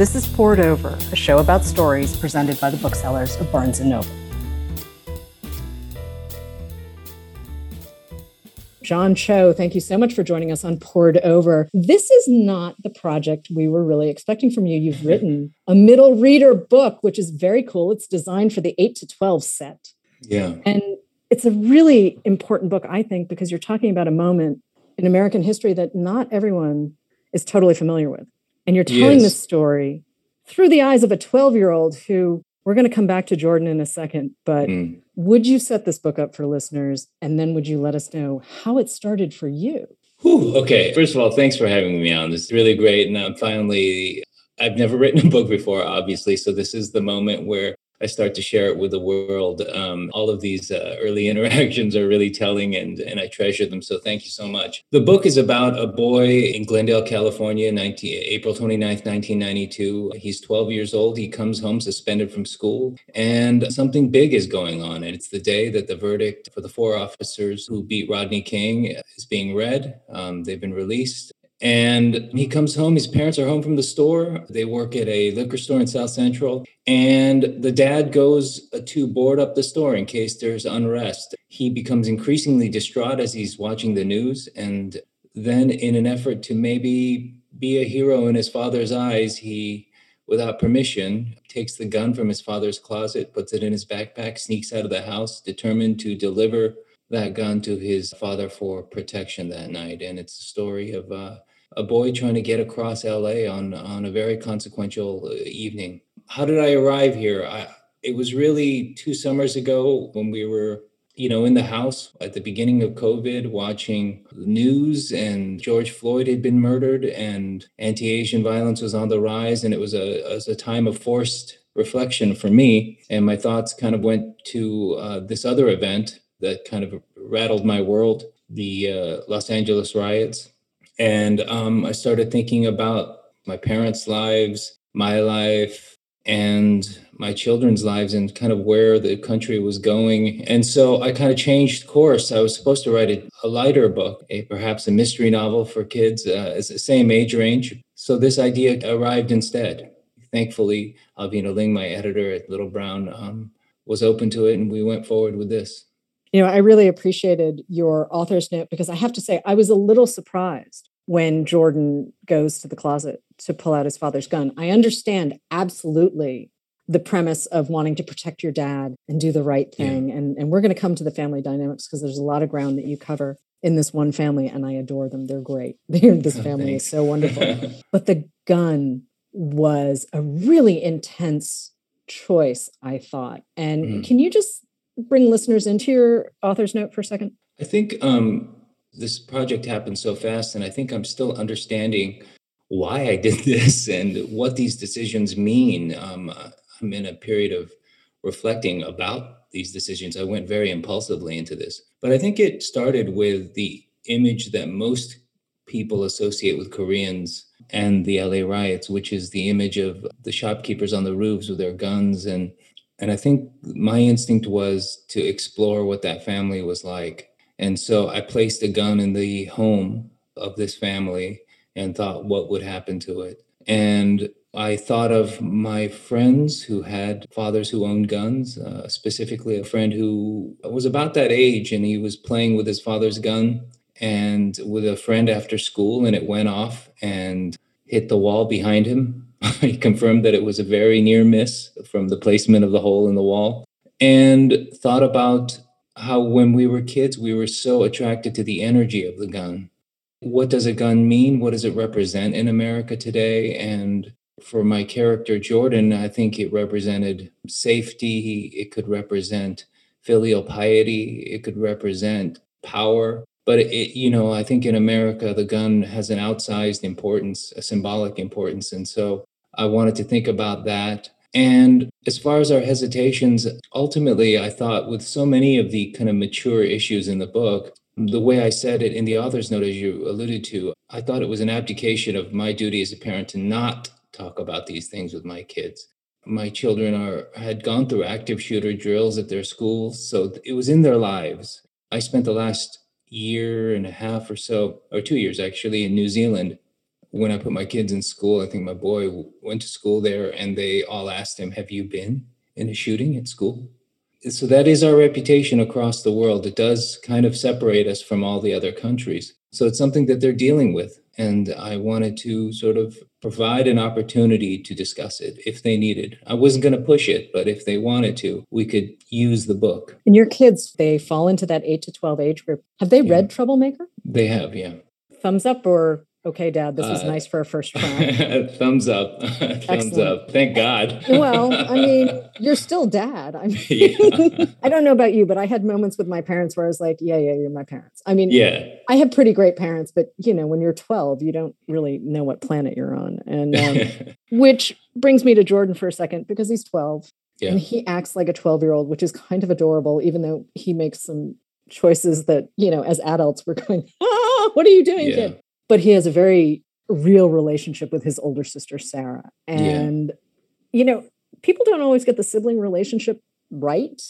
This is Poured Over, a show about stories presented by the booksellers of Barnes & Noble. John Cho, thank you so much for joining us on Poured Over. This is not the project we were really expecting from you. You've written a middle reader book, which is very cool. It's designed for the 8 to 12 set. Yeah. And it's a really important book, I think, because you're talking about a moment in American history that not everyone is totally familiar with. And you're telling yes. this story through the eyes of a 12 year old who we're going to come back to Jordan in a second, but mm. would you set this book up for listeners? And then would you let us know how it started for you? Whew, okay. First of all, thanks for having me on. This is really great. And I'm finally, I've never written a book before, obviously. So this is the moment where I start to share it with the world. Um, all of these uh, early interactions are really telling and, and I treasure them. So thank you so much. The book is about a boy in Glendale, California, 19, April 29th, 1992. He's 12 years old. He comes home suspended from school and something big is going on. And it's the day that the verdict for the four officers who beat Rodney King is being read. Um, they've been released. And he comes home. His parents are home from the store. They work at a liquor store in South Central. And the dad goes to board up the store in case there's unrest. He becomes increasingly distraught as he's watching the news. And then, in an effort to maybe be a hero in his father's eyes, he, without permission, takes the gun from his father's closet, puts it in his backpack, sneaks out of the house, determined to deliver that gun to his father for protection that night. And it's a story of uh, a boy trying to get across LA on on a very consequential uh, evening. How did I arrive here? I, it was really two summers ago when we were you know in the house at the beginning of covid watching news and george floyd had been murdered and anti-asian violence was on the rise and it was a, it was a time of forced reflection for me and my thoughts kind of went to uh, this other event that kind of rattled my world the uh, los angeles riots and um, I started thinking about my parents' lives, my life, and my children's lives, and kind of where the country was going. And so I kind of changed course. I was supposed to write a, a lighter book, a, perhaps a mystery novel for kids, uh, the same age range. So this idea arrived instead. Thankfully, Alvina Ling, my editor at Little Brown, um, was open to it, and we went forward with this you know, I really appreciated your author's note because I have to say, I was a little surprised when Jordan goes to the closet to pull out his father's gun. I understand absolutely the premise of wanting to protect your dad and do the right thing. Yeah. And, and we're going to come to the family dynamics because there's a lot of ground that you cover in this one family, and I adore them. They're great. this oh, family is so wonderful. but the gun was a really intense choice, I thought. And mm. can you just bring listeners into your author's note for a second? I think um, this project happened so fast, and I think I'm still understanding why I did this and what these decisions mean. Um, I'm in a period of reflecting about these decisions. I went very impulsively into this, but I think it started with the image that most people associate with Koreans and the LA riots, which is the image of the shopkeepers on the roofs with their guns and and I think my instinct was to explore what that family was like and so I placed a gun in the home of this family and thought what would happen to it. And I thought of my friends who had fathers who owned guns, uh, specifically a friend who was about that age and he was playing with his father's gun and with a friend after school, and it went off and hit the wall behind him. he confirmed that it was a very near miss from the placement of the hole in the wall and thought about how when we were kids, we were so attracted to the energy of the gun. What does a gun mean? What does it represent in America today? And for my character, Jordan, I think it represented safety. It could represent filial piety. It could represent power. But it, you know, I think in America, the gun has an outsized importance, a symbolic importance. And so I wanted to think about that and as far as our hesitations, ultimately, I thought with so many of the kind of mature issues in the book, the way I said it in the author's note, as you alluded to, I thought it was an abdication of my duty as a parent to not talk about these things with my kids. My children are had gone through active shooter drills at their schools, so it was in their lives. I spent the last year and a half or so, or two years actually, in New Zealand when I put my kids in school, I think my boy went to school there and they all asked him, Have you been in a shooting at school? So that is our reputation across the world. It does kind of separate us from all the other countries. So it's something that they're dealing with. And I wanted to sort of provide an opportunity to discuss it if they needed. I wasn't going to push it, but if they wanted to, we could use the book. And your kids, they fall into that 8 to 12 age group. Have they yeah. read Troublemaker? They have, yeah. Thumbs up or okay, Dad, this was uh, nice for a first try. thumbs up. thumbs up. Thank God. well, I mean, you're still dad. I mean, yeah. I don't know about you, but I had moments with my parents where I was like, yeah, yeah, you're my parents. I mean, yeah, I have pretty great parents, but you know, when you're 12, you don't really know what planet you're on. And um, which brings me to Jordan for a second because he's 12 yeah. and he acts like a 12 year old, which is kind of adorable, even though he makes some choices that, you know, as adults, we're going, ah, what are you doing, yeah. kid? But he has a very real relationship with his older sister Sarah. And yeah. you know, people don't always get the sibling relationship right.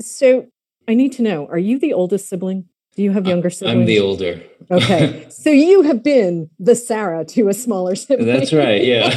So I need to know, are you the oldest sibling? Do you have younger siblings? I'm the older. okay. So you have been the Sarah to a smaller sibling. That's right. Yeah.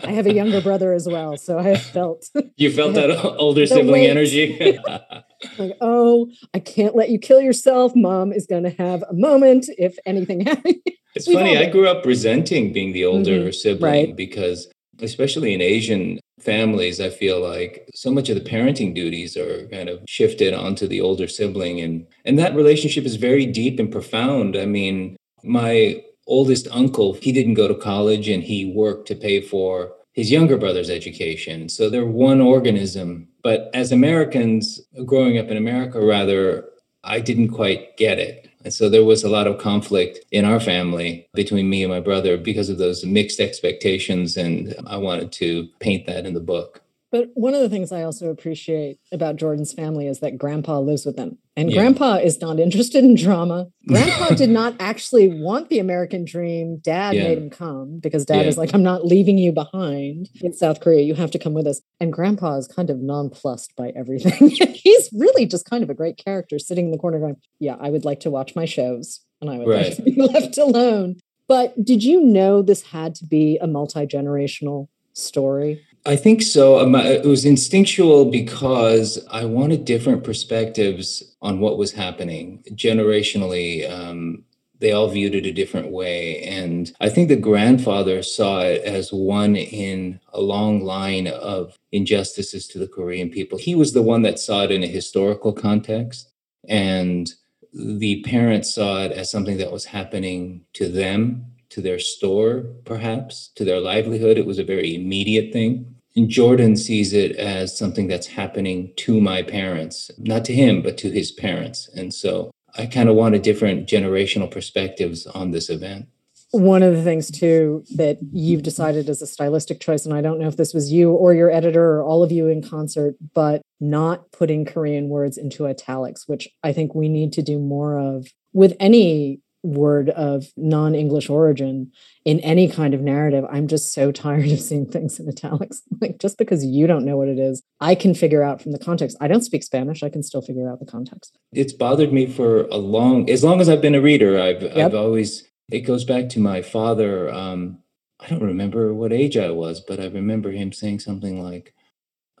I have a younger brother as well. So I have felt. You felt that older sibling weight. energy? like, oh, I can't let you kill yourself. Mom is going to have a moment if anything happens. It's funny. I grew up resenting being the older mm-hmm. sibling right. because, especially in Asian families, I feel like so much of the parenting duties are kind of shifted onto the older sibling, and and that relationship is very deep and profound. I mean, my oldest uncle, he didn't go to college, and he worked to pay for his younger brother's education. So they're one organism. But as Americans, growing up in America, rather, I didn't quite get it. And so there was a lot of conflict in our family between me and my brother because of those mixed expectations. And I wanted to paint that in the book. But one of the things I also appreciate about Jordan's family is that grandpa lives with them. And yeah. grandpa is not interested in drama. Grandpa did not actually want the American dream. Dad yeah. made him come because dad yeah. is like, I'm not leaving you behind in South Korea. You have to come with us. And grandpa is kind of nonplussed by everything. He's really just kind of a great character sitting in the corner going, Yeah, I would like to watch my shows and I would right. like to be left alone. But did you know this had to be a multi generational story? I think so. Um, it was instinctual because I wanted different perspectives on what was happening generationally. Um, they all viewed it a different way. And I think the grandfather saw it as one in a long line of injustices to the Korean people. He was the one that saw it in a historical context. And the parents saw it as something that was happening to them to their store, perhaps, to their livelihood. It was a very immediate thing. And Jordan sees it as something that's happening to my parents, not to him, but to his parents. And so I kind of wanted different generational perspectives on this event. One of the things, too, that you've decided as a stylistic choice, and I don't know if this was you or your editor or all of you in concert, but not putting Korean words into italics, which I think we need to do more of with any word of non English origin in any kind of narrative. I'm just so tired of seeing things in italics. Like, just because you don't know what it is, I can figure out from the context. I don't speak Spanish, I can still figure out the context. It's bothered me for a long, as long as I've been a reader, I've, yep. I've always, it goes back to my father. Um, I don't remember what age I was, but I remember him saying something like,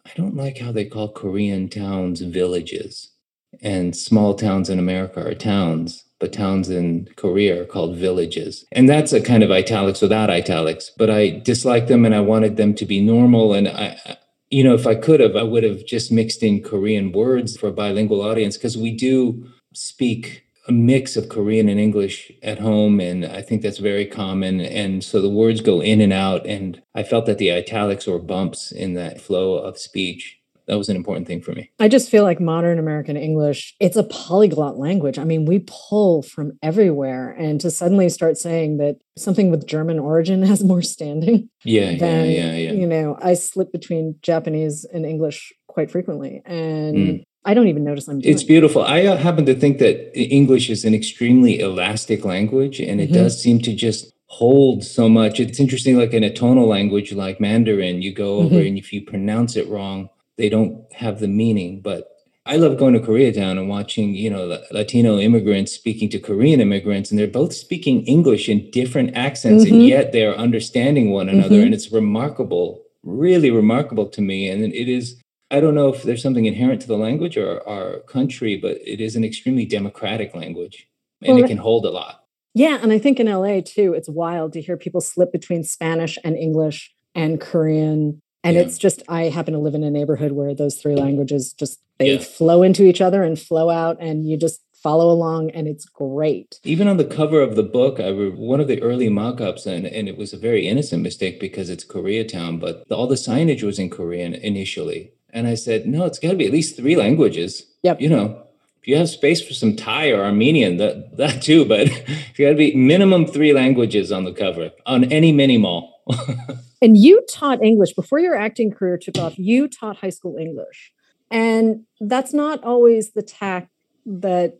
I don't like how they call Korean towns villages and small towns in America are towns towns in Korea are called villages. And that's a kind of italics without italics, but I dislike them and I wanted them to be normal. And I, you know, if I could have, I would have just mixed in Korean words for a bilingual audience because we do speak a mix of Korean and English at home. And I think that's very common. And so the words go in and out. And I felt that the italics or bumps in that flow of speech that was an important thing for me. I just feel like modern American English, it's a polyglot language. I mean, we pull from everywhere. And to suddenly start saying that something with German origin has more standing. Yeah, than, yeah, yeah, yeah. You know, I slip between Japanese and English quite frequently. And mm. I don't even notice I'm doing It's beautiful. I uh, happen to think that English is an extremely elastic language and it mm-hmm. does seem to just hold so much. It's interesting, like in a tonal language like Mandarin, you go over mm-hmm. and if you pronounce it wrong, they don't have the meaning, but I love going to Koreatown and watching, you know, Latino immigrants speaking to Korean immigrants, and they're both speaking English in different accents, mm-hmm. and yet they're understanding one another. Mm-hmm. And it's remarkable, really remarkable to me. And it is, I don't know if there's something inherent to the language or our country, but it is an extremely democratic language and well, it can hold a lot. Yeah. And I think in LA too, it's wild to hear people slip between Spanish and English and Korean. And yeah. it's just, I happen to live in a neighborhood where those three mm. languages just, they yeah. flow into each other and flow out. And you just follow along and it's great. Even on the cover of the book, I re- one of the early mock-ups and, and it was a very innocent mistake because it's Koreatown, but all the signage was in Korean initially. And I said, no, it's got to be at least three languages. Yep. You know, if you have space for some Thai or Armenian, that that too. But if you got to be minimum three languages on the cover on any mini mall. and you taught English before your acting career took off. You taught high school English, and that's not always the tack that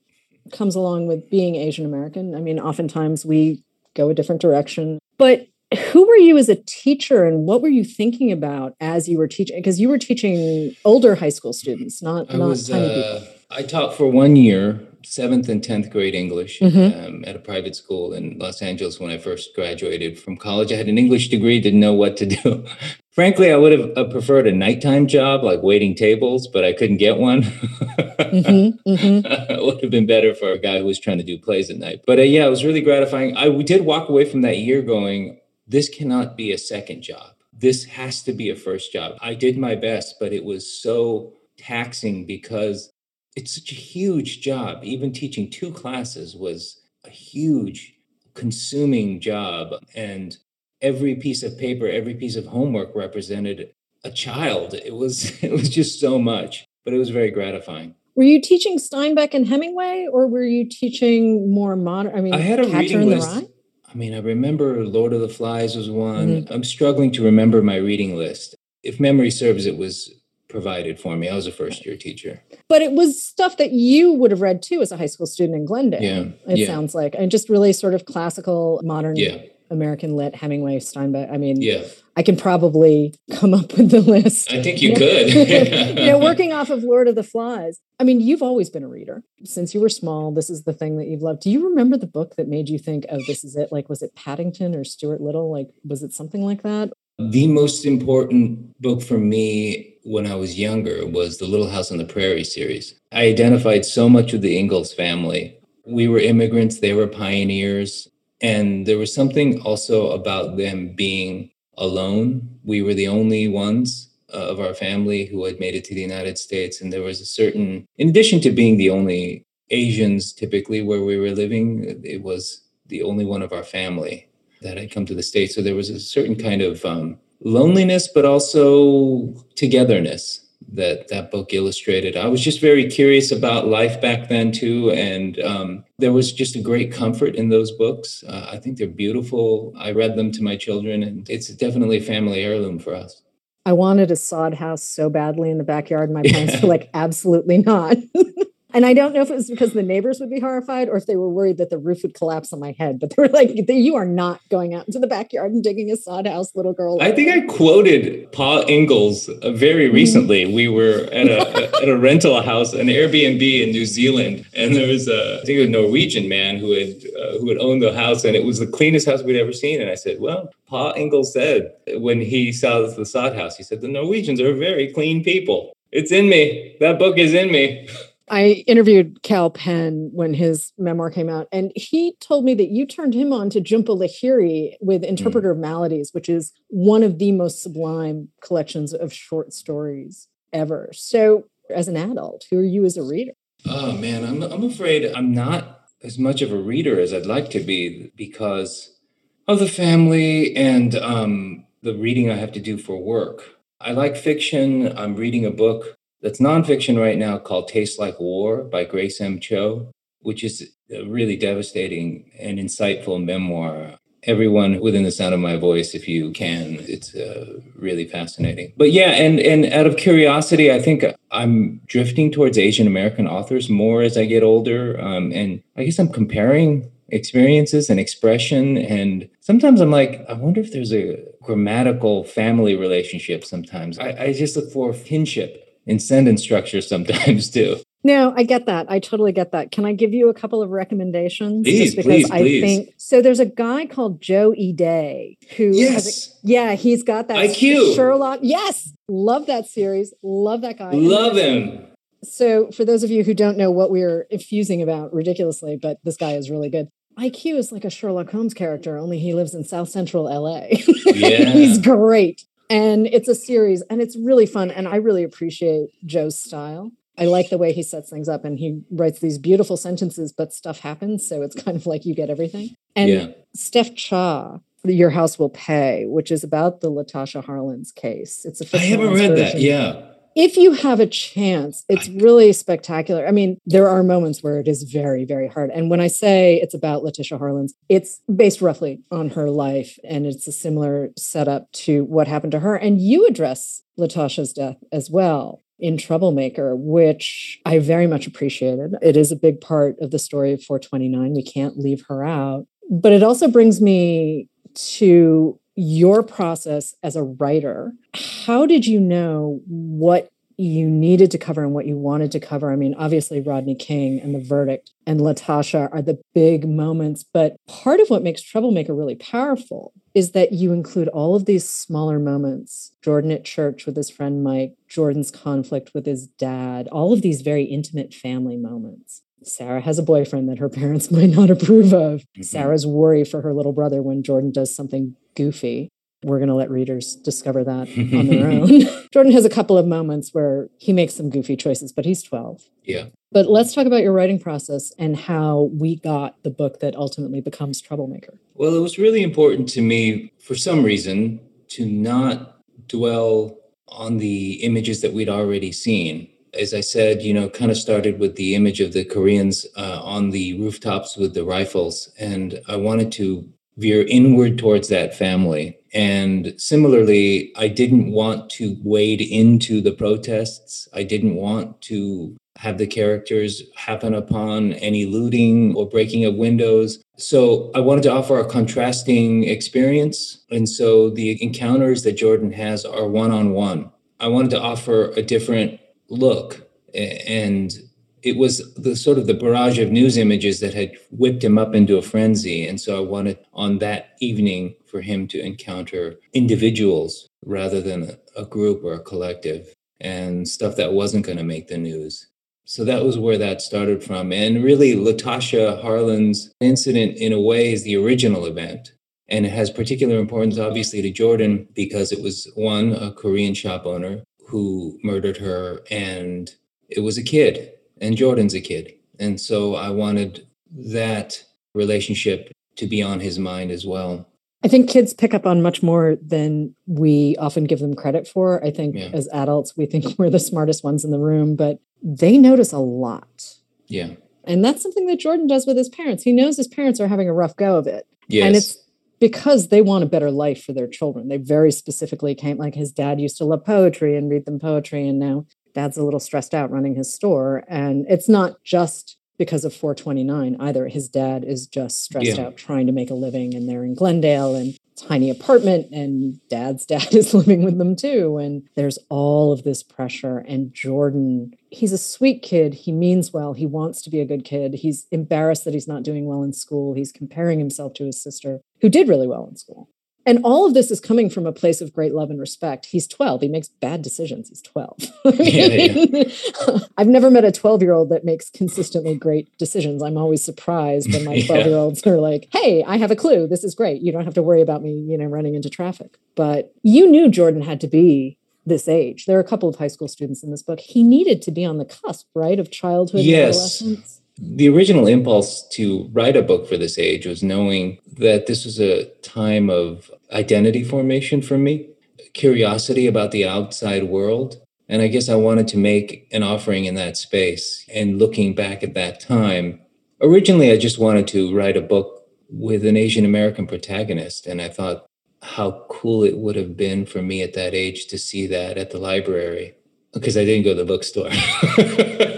comes along with being Asian American. I mean, oftentimes we go a different direction, but who were you as a teacher and what were you thinking about as you were teaching because you were teaching older high school students not I not was, tiny uh, people I taught for one year, seventh and 10th grade English mm-hmm. um, at a private school in Los Angeles when I first graduated from college. I had an English degree, didn't know what to do. Frankly, I would have uh, preferred a nighttime job like waiting tables, but I couldn't get one. mm-hmm, mm-hmm. it would have been better for a guy who was trying to do plays at night. But uh, yeah, it was really gratifying. I we did walk away from that year going, this cannot be a second job. This has to be a first job. I did my best, but it was so taxing because it's such a huge job. Even teaching two classes was a huge consuming job. And every piece of paper, every piece of homework represented a child. It was it was just so much, but it was very gratifying. Were you teaching Steinbeck and Hemingway, or were you teaching more modern? I mean, I had a reading list. I mean, I remember Lord of the Flies was one. Mm-hmm. I'm struggling to remember my reading list. If memory serves, it was provided for me. I was a first year teacher. But it was stuff that you would have read too as a high school student in Glendale. Yeah. It yeah. sounds like. And just really sort of classical, modern yeah. American lit, Hemingway, Steinbeck. I mean, yeah. I can probably come up with the list. I think you, could. you know, working off of Lord of the Flies. I mean, you've always been a reader since you were small. This is the thing that you've loved. Do you remember the book that made you think, oh, this is it? Like, was it Paddington or Stuart Little? Like, was it something like that? The most important book for me when I was younger was the Little House on the Prairie series. I identified so much with the Ingalls family. We were immigrants, they were pioneers. And there was something also about them being alone. We were the only ones uh, of our family who had made it to the United States. And there was a certain, in addition to being the only Asians typically where we were living, it was the only one of our family that had come to the States. So there was a certain kind of um, loneliness, but also togetherness that that book illustrated. I was just very curious about life back then too, and um, there was just a great comfort in those books. Uh, I think they're beautiful. I read them to my children, and it's definitely a family heirloom for us. I wanted a sod house so badly in the backyard. My parents were like, absolutely not. And I don't know if it was because the neighbors would be horrified or if they were worried that the roof would collapse on my head. But they were like, "You are not going out into the backyard and digging a sod house, little girl." I think I quoted Pa Ingalls uh, very mm-hmm. recently. Mm-hmm. We were at a at a rental house, an Airbnb in New Zealand, and there was a I think a Norwegian man who had uh, who had owned the house, and it was the cleanest house we'd ever seen. And I said, "Well, Pa Ingalls said when he saw the sod house, he said the Norwegians are very clean people. It's in me. That book is in me." I interviewed Kal Penn when his memoir came out, and he told me that you turned him on to Jhumpa Lahiri with Interpreter mm. of Maladies, which is one of the most sublime collections of short stories ever. So, as an adult, who are you as a reader? Oh man, I'm I'm afraid I'm not as much of a reader as I'd like to be because of the family and um, the reading I have to do for work. I like fiction. I'm reading a book that's nonfiction right now called Tastes Like War by Grace M. Cho, which is a really devastating and insightful memoir. Everyone within the sound of my voice, if you can, it's uh, really fascinating. But yeah, and and out of curiosity, I think I'm drifting towards Asian American authors more as I get older, um, and I guess I'm comparing experiences and expression. And sometimes I'm like, I wonder if there's a grammatical family relationship. Sometimes I, I just look for kinship in sentence structure sometimes too. No, I get that. I totally get that. Can I give you a couple of recommendations? Please, because please, I please. think so. There's a guy called Joe E. Day who has a, Yes. yeah, he's got that IQ. Sherlock. Yes, love that series. Love that guy. Love him. So, for those of you who don't know what we're infusing about ridiculously, but this guy is really good. IQ is like a Sherlock Holmes character, only he lives in South Central LA. Yeah. He's great. And it's a series and it's really fun. And I really appreciate Joe's style. I like the way he sets things up and he writes these beautiful sentences, but stuff happens. So it's kind of like you get everything. And Yeah. Steph Cha, Your House Will Pay, which is about the Latasha Harlins case. It's a I haven't read that. Yeah. If you have a chance, it's really spectacular. I mean, there are moments where it is very, very hard. And when I say it's about Latasha Harlins, it's based roughly on her life, and it's a similar setup to what happened to her. And you address Latasha's death as well in Troublemaker, which I very much appreciated. It is a big part of the story of 429. We can't leave her out. But it also brings me to your process as a writer. How did you know what you needed to cover and what you wanted to cover? I mean, obviously, Rodney King and the verdict and Latasha are the big moments, but part of what makes Troublemaker really powerful is that you include all of these smaller moments Jordan at church with his friend Mike, Jordan's conflict with his dad, all of these very intimate family moments. Sarah has a boyfriend that her parents might not approve of. Mhm. Sarah's worry for her little brother when Jordan does something goofy. We're going to let readers discover that on their own. Jordan has a couple of moments where he makes some goofy choices, but he's 12. Yeah. But let's talk about your writing process and how we got the book that ultimately becomes Troublemaker. Well, it was really important to me for some reason to not dwell on the images that we'd already seen. As I said, you know, kind of started with the image of the Koreans uh, on the rooftops with the rifles. And I wanted to veer inward towards that family. And similarly, I didn't want to wade into the protests. I didn't want to have the characters happen upon any looting or breaking of windows. So I wanted to offer a contrasting experience. And so the encounters that Jordan has are one on one. I wanted to offer a different look. And it was the sort of the barrage of news images that had whipped him up into a frenzy. And so I wanted on that evening for him to encounter individuals rather than a, group or a collective and stuff that wasn't going to make the news. So that was where that started from. And really, Latasha Harlins incident, in a way, is the original event. And it has particular importance, obviously, to Jordan because it was one, a Korean shop owner who murdered her, and it was a kid, and Jordan's a kid. And so I wanted that relationship to be on his mind as well. I think kids pick up on much more than we often give them credit for. I think Yeah. as adults, we think we're the smartest ones in the room, but they notice a lot. Yeah. And that's something that Jordan does with his parents. He knows his parents are having a rough go of it. Yes. And it's because they want a better life for their children. They very specifically came, like his dad used to love poetry and read them poetry. And now dad's a little stressed out running his store. And it's not just because of 429 either. His dad is just stressed Yeah. out trying to make a living. And they're in Glendale and tiny apartment. And dad's dad is living with them too. And there's all of this pressure. And Jordan, he's a sweet kid. He means well. He wants to be a good kid. He's embarrassed that he's not doing well in school. He's comparing himself to his sister, who did really well in school. And all of this is coming from a place of great love and respect. He's 12. He makes bad decisions. He's 12. I Yeah, mean, I've never met a 12 year old that makes consistently great decisions. I'm always surprised when my 12 year olds are like, hey, I have a clue. This is great. You don't have to worry about me, you know, running into traffic. But you knew Jordan had to be this age. There are a couple of high school students in this book. He needed to be on the cusp, right, of childhood Yes. adolescence. The original impulse to write a book for this age was knowing that this was a time of identity formation for me, curiosity about the outside world. And I guess I wanted to make an offering in that space. And looking back at that time, originally I just wanted to write a book with an Asian American protagonist. And I thought how cool it would have been for me at that age to see that at the library because I didn't go to the bookstore.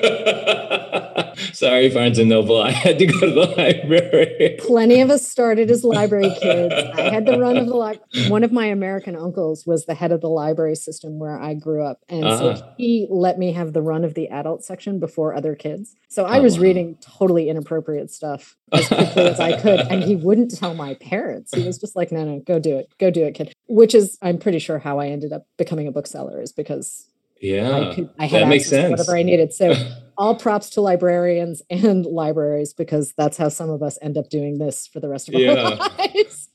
Sorry, Barnes and Noble. I had to go to the library. Plenty of us started as library kids. I had the run of the library. One of my American uncles was the head of the library system where I grew up. And uh-huh. so he let me have the run of the adult section before other kids. So I oh, was wow. reading totally inappropriate stuff as quickly as I could. And he wouldn't tell my parents. He was just like, no, no, go do it. Go do it, kid. Which is, I'm pretty sure, how I ended up becoming a bookseller is because yeah, I, could, I had that makes sense. whatever I needed. So all props to librarians and libraries because that's how some of us end up doing this for the rest of our yeah. lives.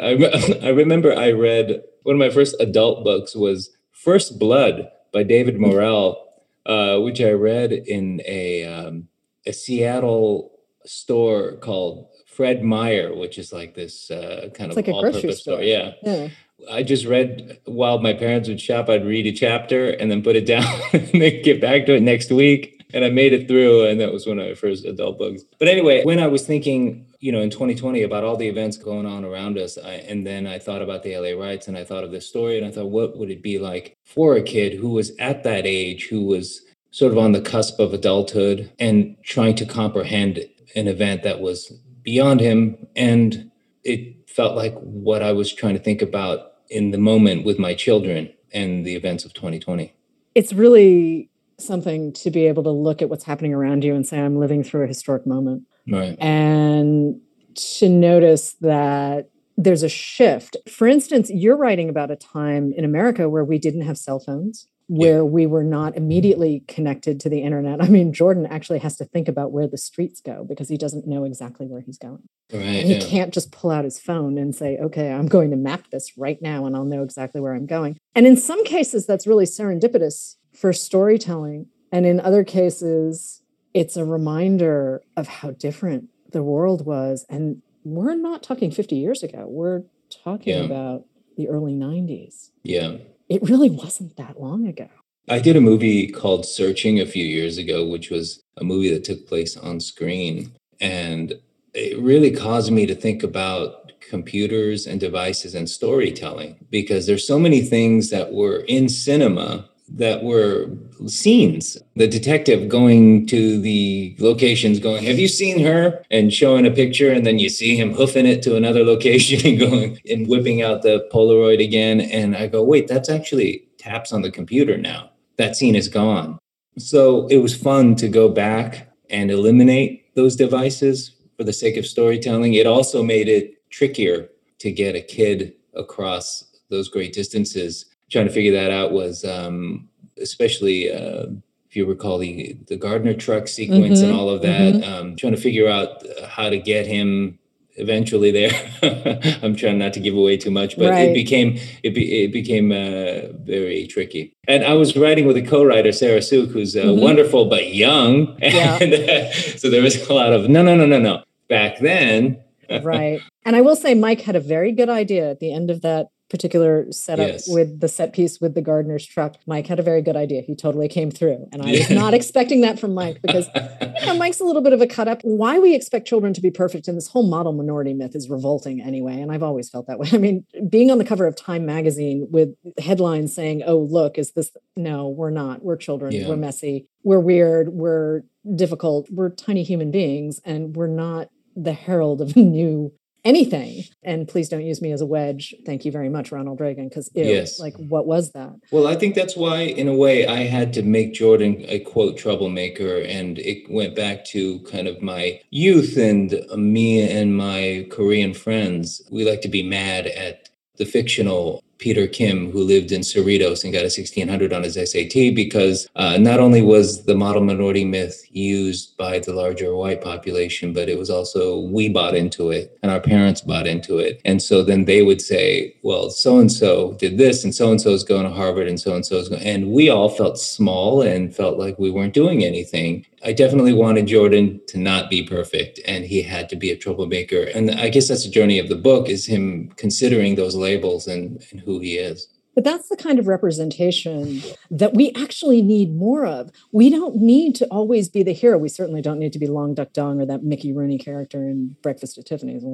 I, I remember I read one of my first adult books was First Blood by David mm-hmm. Morrell, uh, which I read in a um, a Seattle store called Fred Meyer, which is like this uh, kind it's of like all-purpose store. store. Yeah. yeah. I just read while my parents would shop. I'd read a chapter and then put it down, and then get back to it next week. And I made it through, and that was one of my first adult books. But anyway, when I was thinking, you know, in 2020 about all the events going on around us, I, and then I thought about the LA riots, and I thought of this story, and I thought, what would it be like for a kid who was at that age, who was sort of on the cusp of adulthood, and trying to comprehend an event that was beyond him, and it felt like what I was trying to think about in the moment with my children and the events of 2020. It's really something to be able to look at what's happening around you and say, I'm living through a historic moment. Right. And to notice that there's a shift. For instance, you're writing about a time in America where we didn't have cell phones where yeah. we were not immediately connected to the internet. I mean, Jordan actually has to think about where the streets go because he doesn't know exactly where he's going. Right, he yeah. can't just pull out his phone and say, okay, I'm going to map this right now and I'll know exactly where I'm going. And in some cases, that's really serendipitous for storytelling. And in other cases, it's a reminder of how different the world was. And we're not talking 50 years ago, we're talking yeah. about the early 90s. Yeah it really wasn't that long ago. I did a movie called Searching a few years ago, which was a movie that took place on screen. And it really caused me to think about computers and devices and storytelling because there's so many things that were in cinema that were scenes. The detective going to the locations, going, Have you seen her? And showing a picture, and then you see him hoofing it to another location and going and whipping out the Polaroid again. And I go, Wait, that's actually taps on the computer now. That scene is gone. So it was fun to go back and eliminate those devices for the sake of storytelling. It also made it trickier to get a kid across those great distances trying to figure that out was um, especially uh, if you recall the the Gardner truck sequence mm-hmm, and all of that. Mm-hmm. Um, trying to figure out how to get him eventually there. I'm trying not to give away too much, but right. it became it, be, it became uh, very tricky. And I was writing with a co-writer, Sarah Suk, who's uh, mm-hmm. wonderful but young, yeah. and uh, so there was a lot of no, no, no, no, no. Back then, right. And I will say, Mike had a very good idea at the end of that particular setup yes. with the set piece with the gardener's truck, Mike had a very good idea. He totally came through. And I was not expecting that from Mike because you know, Mike's a little bit of a cut up. Why we expect children to be perfect in this whole model minority myth is revolting anyway. And I've always felt that way. I mean, being on the cover of Time magazine with headlines saying, oh, look, is this? No, we're not. We're children. Yeah. We're messy. We're weird. We're difficult. We're tiny human beings. And we're not the herald of a new anything. And please don't use me as a wedge. Thank you very much, Ronald Reagan, because yes. like what was that? Well, I think that's why, in a way, I had to make Jordan a quote troublemaker. And it went back to kind of my youth and uh, me and my Korean friends. We like to be mad at the fictional Peter Kim, who lived in Cerritos and got a 1600 on his SAT, because uh, not only was the model minority myth used by the larger white population, but it was also we bought into it and our parents bought into it. And so then they would say, well, so and so did this, and so and so is going to Harvard, and so and so is going. And we all felt small and felt like we weren't doing anything. I definitely wanted Jordan to not be perfect and he had to be a troublemaker. And I guess that's the journey of the book is him considering those labels and, and who he is. But that's the kind of representation that we actually need more of. We don't need to always be the hero. We certainly don't need to be Long Duck Dong or that Mickey Rooney character in Breakfast at Tiffany's.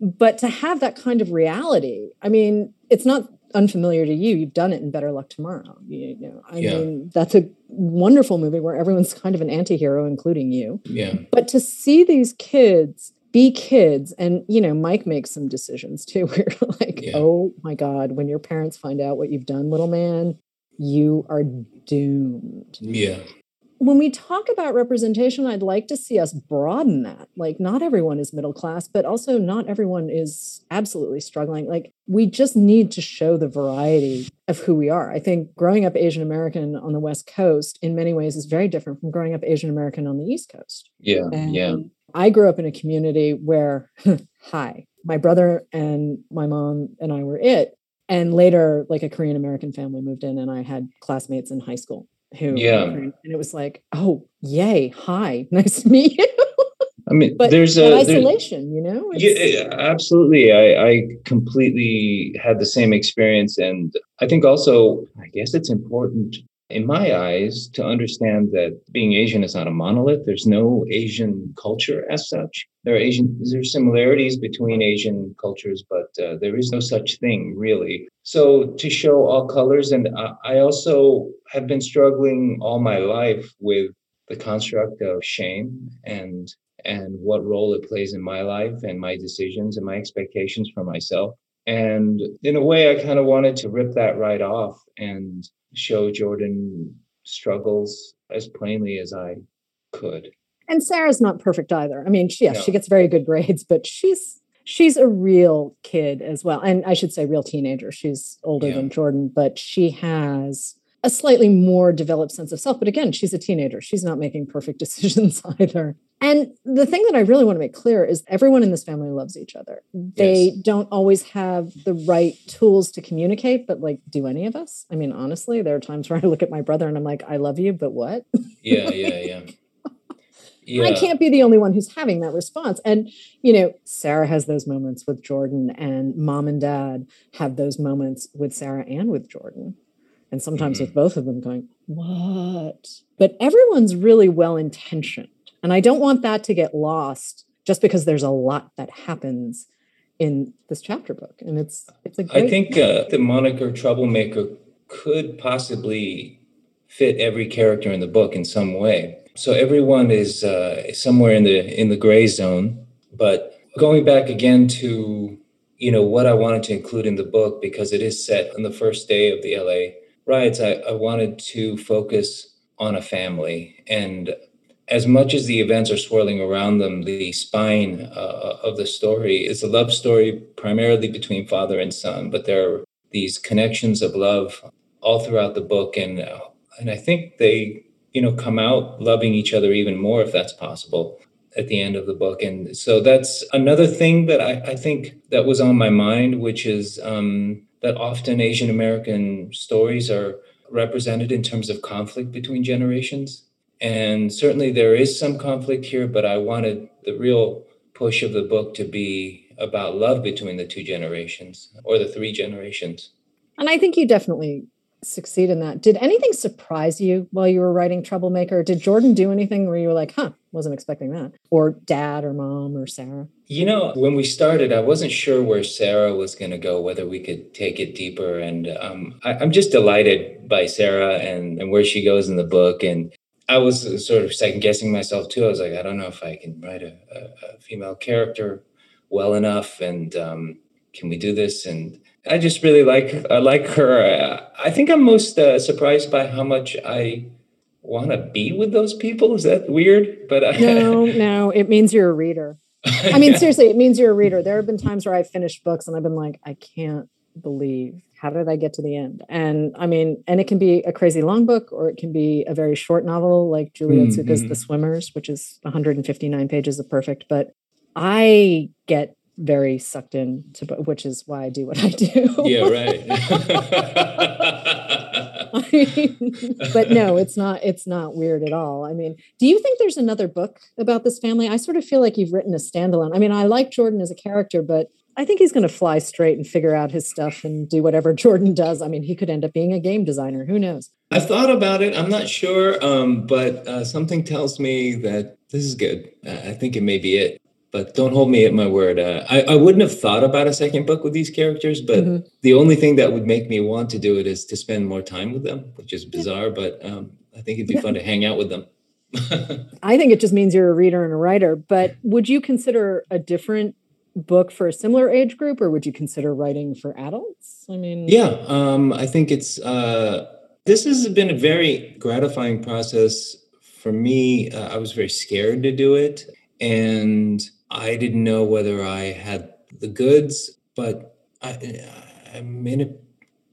But to have that kind of reality, I mean, it's not unfamiliar to you. You've done it in Better Luck Tomorrow. You, know, I yeah. mean, that's a wonderful movie where everyone's kind of an anti-hero including you yeah but to see these kids be kids and you know mike makes some decisions too where like yeah. oh my god when your parents find out what you've done little man you are doomed yeah when we talk about representation, I'd like to see us broaden that. Like, not everyone is middle class, but also not everyone is absolutely struggling. Like, we just need to show the variety of who we are. I think growing up Asian American on the West Coast in many ways is very different from growing up Asian American on the East Coast. Yeah. And yeah. I grew up in a community where, hi, my brother and my mom and I were it. And later, like a Korean American family moved in, and I had classmates in high school who yeah. And it was like oh yay hi nice to meet you. I mean but there's a isolation you know? Yeah absolutely. I, I completely had the same experience. And i think also i guess it's important in my eyes to understand that being asian is not a monolith. There's no asian culture as such. There are asian there's similarities between asian cultures but uh, there is no such thing really. So to show all colors and i also have been struggling all my life with the construct of shame and and what role it plays in my life and my decisions and my expectations for myself. And in a way i kind of wanted to rip that right off and show Jordan struggles as plainly as I could. And Sarah's not perfect either. I mean, she, yes, no. she gets very good grades, but she's she's a real kid as well. And I should say real teenager. She's older yeah. than Jordan, but she has a slightly more developed sense of self. But again, she's a teenager. She's not making perfect decisions either. And the thing that I really want to make clear is everyone in this family loves each other. They yes. don't always have the right tools to communicate, but like, do any of us? I mean, honestly, there are times where I look at my brother and I'm like, I love you, but what? Yeah, yeah, yeah. Yeah. I can't be the only one who's having that response. And, you know, Sarah has those moments with Jordan, and mom and dad have those moments with Sarah and with Jordan. And sometimes mm-hmm. with both of them going, what? But everyone's really well intentioned and I don't want that to get lost just because there's a lot that happens in this chapter book. And it's it's a great I think uh, the moniker troublemaker could possibly fit every character in the book in some way. So everyone is uh, somewhere in the in the gray zone. But going back again to you know what I wanted to include in the book because it is set on the first day of the LA riots. I, I wanted to focus on a family and as much as the events are swirling around them, the spine uh, of the story is a love story primarily between father and son, but there are these connections of love all throughout the book, and uh, and I think they you know come out loving each other even more if that's possible at the end of the book, and so that's another thing that I, I think that was on my mind, which is um, that often Asian American stories are represented in terms of conflict between generations and certainly there is some conflict here, but I wanted the real push of the book to be about love between the two generations or the three generations. And I think you definitely succeed in that. Did anything surprise you while you were writing Troublemaker? Did Jordan do anything where you were like, huh, wasn't expecting that? Or dad or mom or Sarah? You know, when we started, I wasn't sure where Sarah was going to go, whether we could take it deeper. And um, I, am just delighted by Sarah and, and where she goes in the book. And I was sort of second guessing myself too. I was like, I don't know if I can write a, a, a female character well enough, and um, can we do this? And I just really like I like her. I think I'm most uh, surprised by how much I want to be with those people. Is that weird? But I, no, no, it means you're a reader. I mean, seriously, it means you're a reader. There have been times where I've finished books and I've been like, I can't believe how did I get to the end? And I mean, and it can be a crazy long book or it can be a very short novel like Julie mm-hmm. Otsuka's The Swimmers, which is 159 pages of perfect. But I get very sucked in to which is why I do what I do. Yeah, right. I mean, but no, it's not it's not weird at all. I mean, do you think there's another book about this family? I sort of feel like you've written a standalone. I mean, I like Jordan as a character, but I think he's going to fly straight and figure out his stuff and do whatever Jordan does. I mean, he could end up being a game designer. Who knows? I thought about it. I'm not sure, um, but uh, something tells me that this is good. I think it may be it, but don't hold me at my word. Uh, I, I, wouldn't have thought about a second book with these characters, but mm-hmm. the only thing that would make me want to do it is to spend more time with them, which is bizarre. Yeah. But um, I think it'd be yeah. fun to hang out with them. I think it just means you're a reader and a writer. But would you consider a different book for a similar age group, or would you consider writing for adults? I mean, yeah, um, I think it's uh, this has been a very gratifying process for me. Uh, I was very scared to do it, and I didn't know whether I had the goods, but I, I'm in a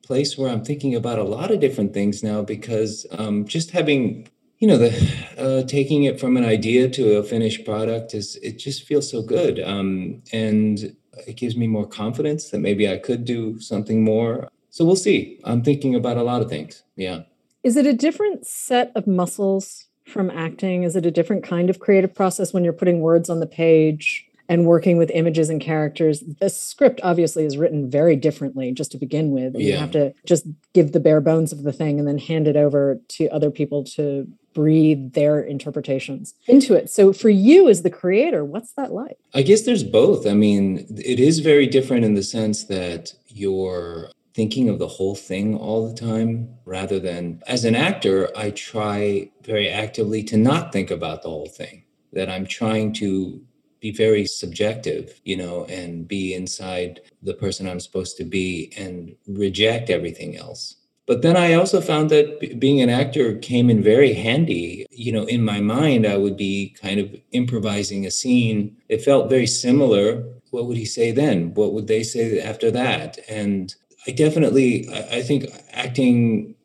place where I'm thinking about a lot of different things now because um, just having you know the uh, taking it from an idea to a finished product is it just feels so good um, and it gives me more confidence that maybe i could do something more so we'll see i'm thinking about a lot of things yeah is it a different set of muscles from acting is it a different kind of creative process when you're putting words on the page and working with images and characters. The script obviously is written very differently just to begin with. Yeah. You have to just give the bare bones of the thing and then hand it over to other people to breathe their interpretations into it. So for you as the creator, what's that like? I guess there's both. I mean, it is very different in the sense that you're thinking of the whole thing all the time rather than as an actor, I try very actively to not think about the whole thing. That I'm trying to be very subjective, you know, and be inside the person I'm supposed to be and reject everything else. But then I also found that b- being an actor came in very handy. You know, in my mind, I would be kind of improvising a scene. It felt very similar. What would he say then? What would they say after that? And I definitely, I, I think acting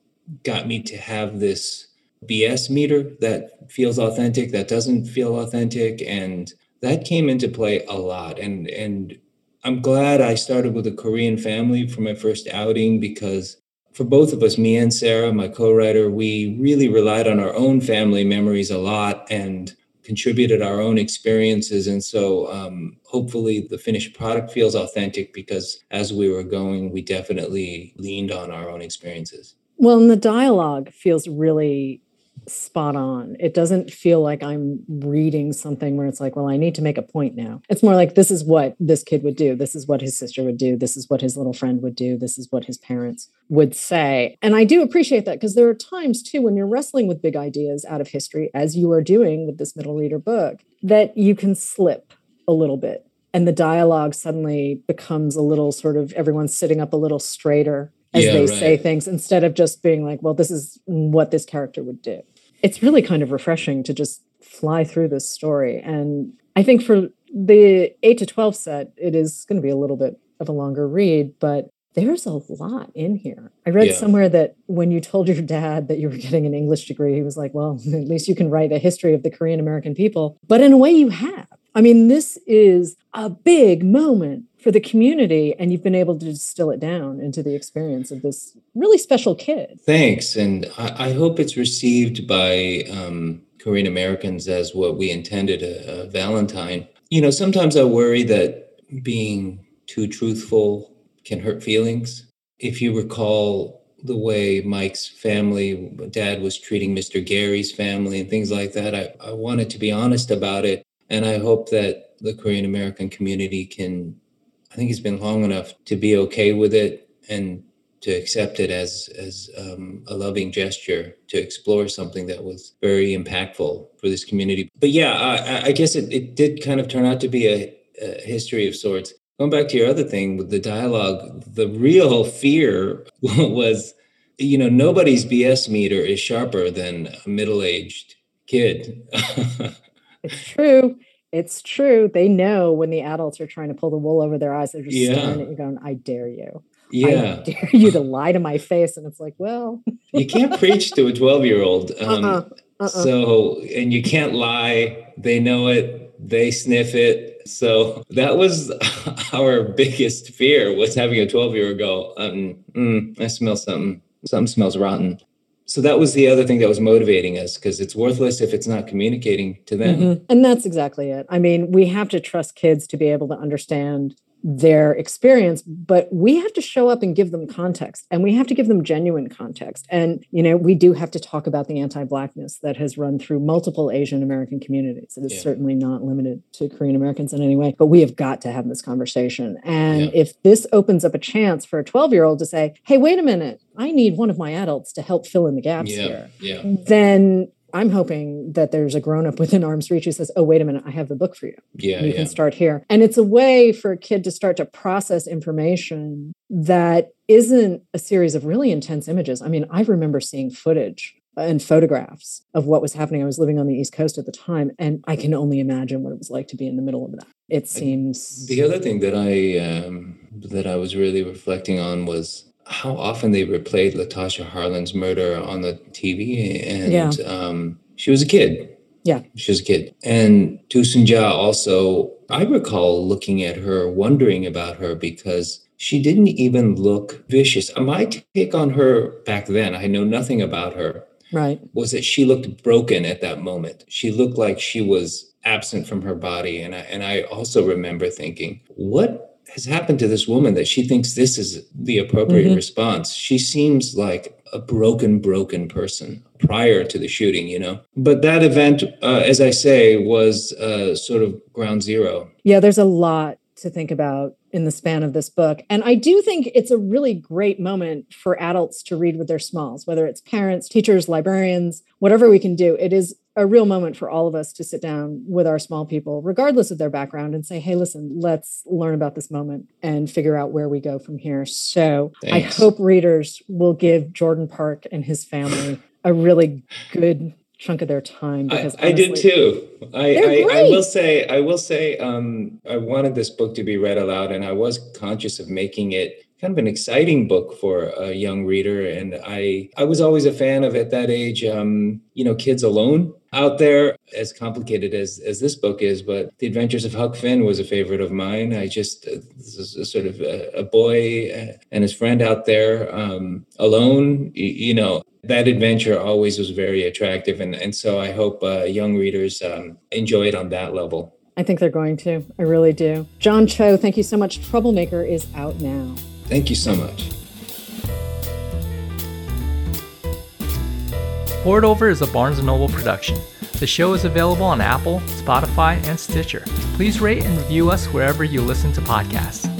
got me to have this BS meter that feels authentic, that doesn't feel authentic. And that came into play a lot and and i'm glad i started with a korean family for my first outing because for both of us me and sarah my co-writer we really relied on our own family memories a lot and contributed our own experiences. And so um, hopefully the finished product feels authentic because as we were going we definitely leaned on our own experiences. Well and the dialogue feels really spot on. It doesn't feel like I'm reading something where it's like, well, I need to make a point now. It's more like this is what this kid would do. This is what his sister would do. This is what his little friend would do. This is what his parents would say. And I do appreciate that because there are times too when you're wrestling with big ideas out of history, as you are doing with this middle reader book, that you can slip a little bit. And the dialogue suddenly becomes a little sort of everyone's sitting up a little straighter as yeah, they right. say things instead of just being like, well, this is what this character would do it's really kind of refreshing to just fly through this story. And I think for the 8 to 12 set, it is going to be a little bit of a longer read, but there's a lot in here. I read yeah. somewhere that when you told your dad that you were getting an English degree, he was like, well, at least you can write a history of the Korean American people. But in a way, you have. I mean, this is a big moment for the community, and you've been able to distill it down into the experience of this really special kid. Thanks. And I, I hope it's received by um, Korean Americans as what we intended a, a Valentine. You know, sometimes I worry that being too truthful can hurt feelings. If you recall the way Mike's family, dad was treating Mr. Gary's family and things like that, I, I wanted to be honest about it and I hope that the Korean American community can, I think it's been long enough to be okay with it and to accept it as as um, a loving gesture to explore something that was very impactful for this community. But yeah, I, I guess it, it did kind of turn out to be a, a history of sorts. Going back to your other thing with the dialogue, the real fear was, you know, nobody's BS meter is sharper than a middle aged kid. It's true. It's true. They know when the adults are trying to pull the wool over their eyes. They're just yeah. staring at you, going, "I dare you." Yeah. I dare you to lie to my face. And it's like, well, you can't preach to a 12 year old. Um, uh-uh. Uh-uh. So, and you can't lie. They know it, they sniff it. So that was our biggest fear was having a 12 year old go, um, mm, I smell something. Something smells rotten so that was the other thing that was motivating us because it's worthless if it's not communicating to them. Mm-hmm. And that's exactly it. I mean, we have to trust kids to be able to understand their experience but we have to show up and give them context and we have to give them genuine context and you know we do have to talk about the anti-blackness that has run through multiple asian american communities it is yeah. certainly not limited to korean americans in any way but we have got to have this conversation and yeah. if this opens up a chance for a 12 year old to say hey wait a minute i need one of my adults to help fill in the gaps yeah. here yeah. then I'm hoping that there's a grown up within arm's reach who says, Oh, wait a minute, I have the book for you. Yeah. You yeah. can start here. And it's a way for a kid to start to process information that isn't a series of really intense images. I mean, I remember seeing footage and photographs of what was happening. I was living on the East Coast at the time, and I can only imagine what it was like to be in the middle of that. It seems. The other thing that I um, that I was really reflecting on was how often they replayed Latasha Harlins' murder on the TV, and yeah. um, she was a kid. Yeah, she was a kid. And Du Soon-ja also, I recall looking at her, wondering about her because she didn't even look vicious. My take on her back then, I know nothing about her. Right. Was that she looked broken at that moment. She looked like she was absent from her body. And I, and I also remember thinking, what has happened to this woman that she thinks this is the appropriate mm-hmm. response. She seems like a broken, broken person prior to the shooting, you know. But that event, uh, as I say, was uh, sort of ground zero. Yeah, there's a lot to think about in the span of this book. And I do think it's a really great moment for adults to read with their smalls, whether it's parents, teachers, librarians, whatever we can do. It is a real moment for all of us to sit down with our small people, regardless of their background, and say, hey, listen, let's learn about this moment and figure out where we go from here. So Thanks. I hope readers will give Jordan Park and his family a really good chunk of their time because I, honestly, I did too. I, I, I, will say I will say um, I wanted this book to be read aloud, and I was conscious of making it kind of an exciting book for a young reader. And I I was always a fan of at that age, um, you know, kids alone out there. As complicated as as this book is, but The Adventures of Huck Finn was a favorite of mine. I just uh, this is a sort of a, a boy uh, and his friend out there um, alone. You, you know, that adventure always was very attractive. And, and so I hope uh, young readers um, enjoy it on that level. I think they're going to. I really do. John Cho, thank you so much. Troublemaker is out now. Thank you so much. Poured Over is a Barnes & Noble production. The show is available on Apple, Spotify, and Stitcher. Please rate and review us wherever you listen to podcasts.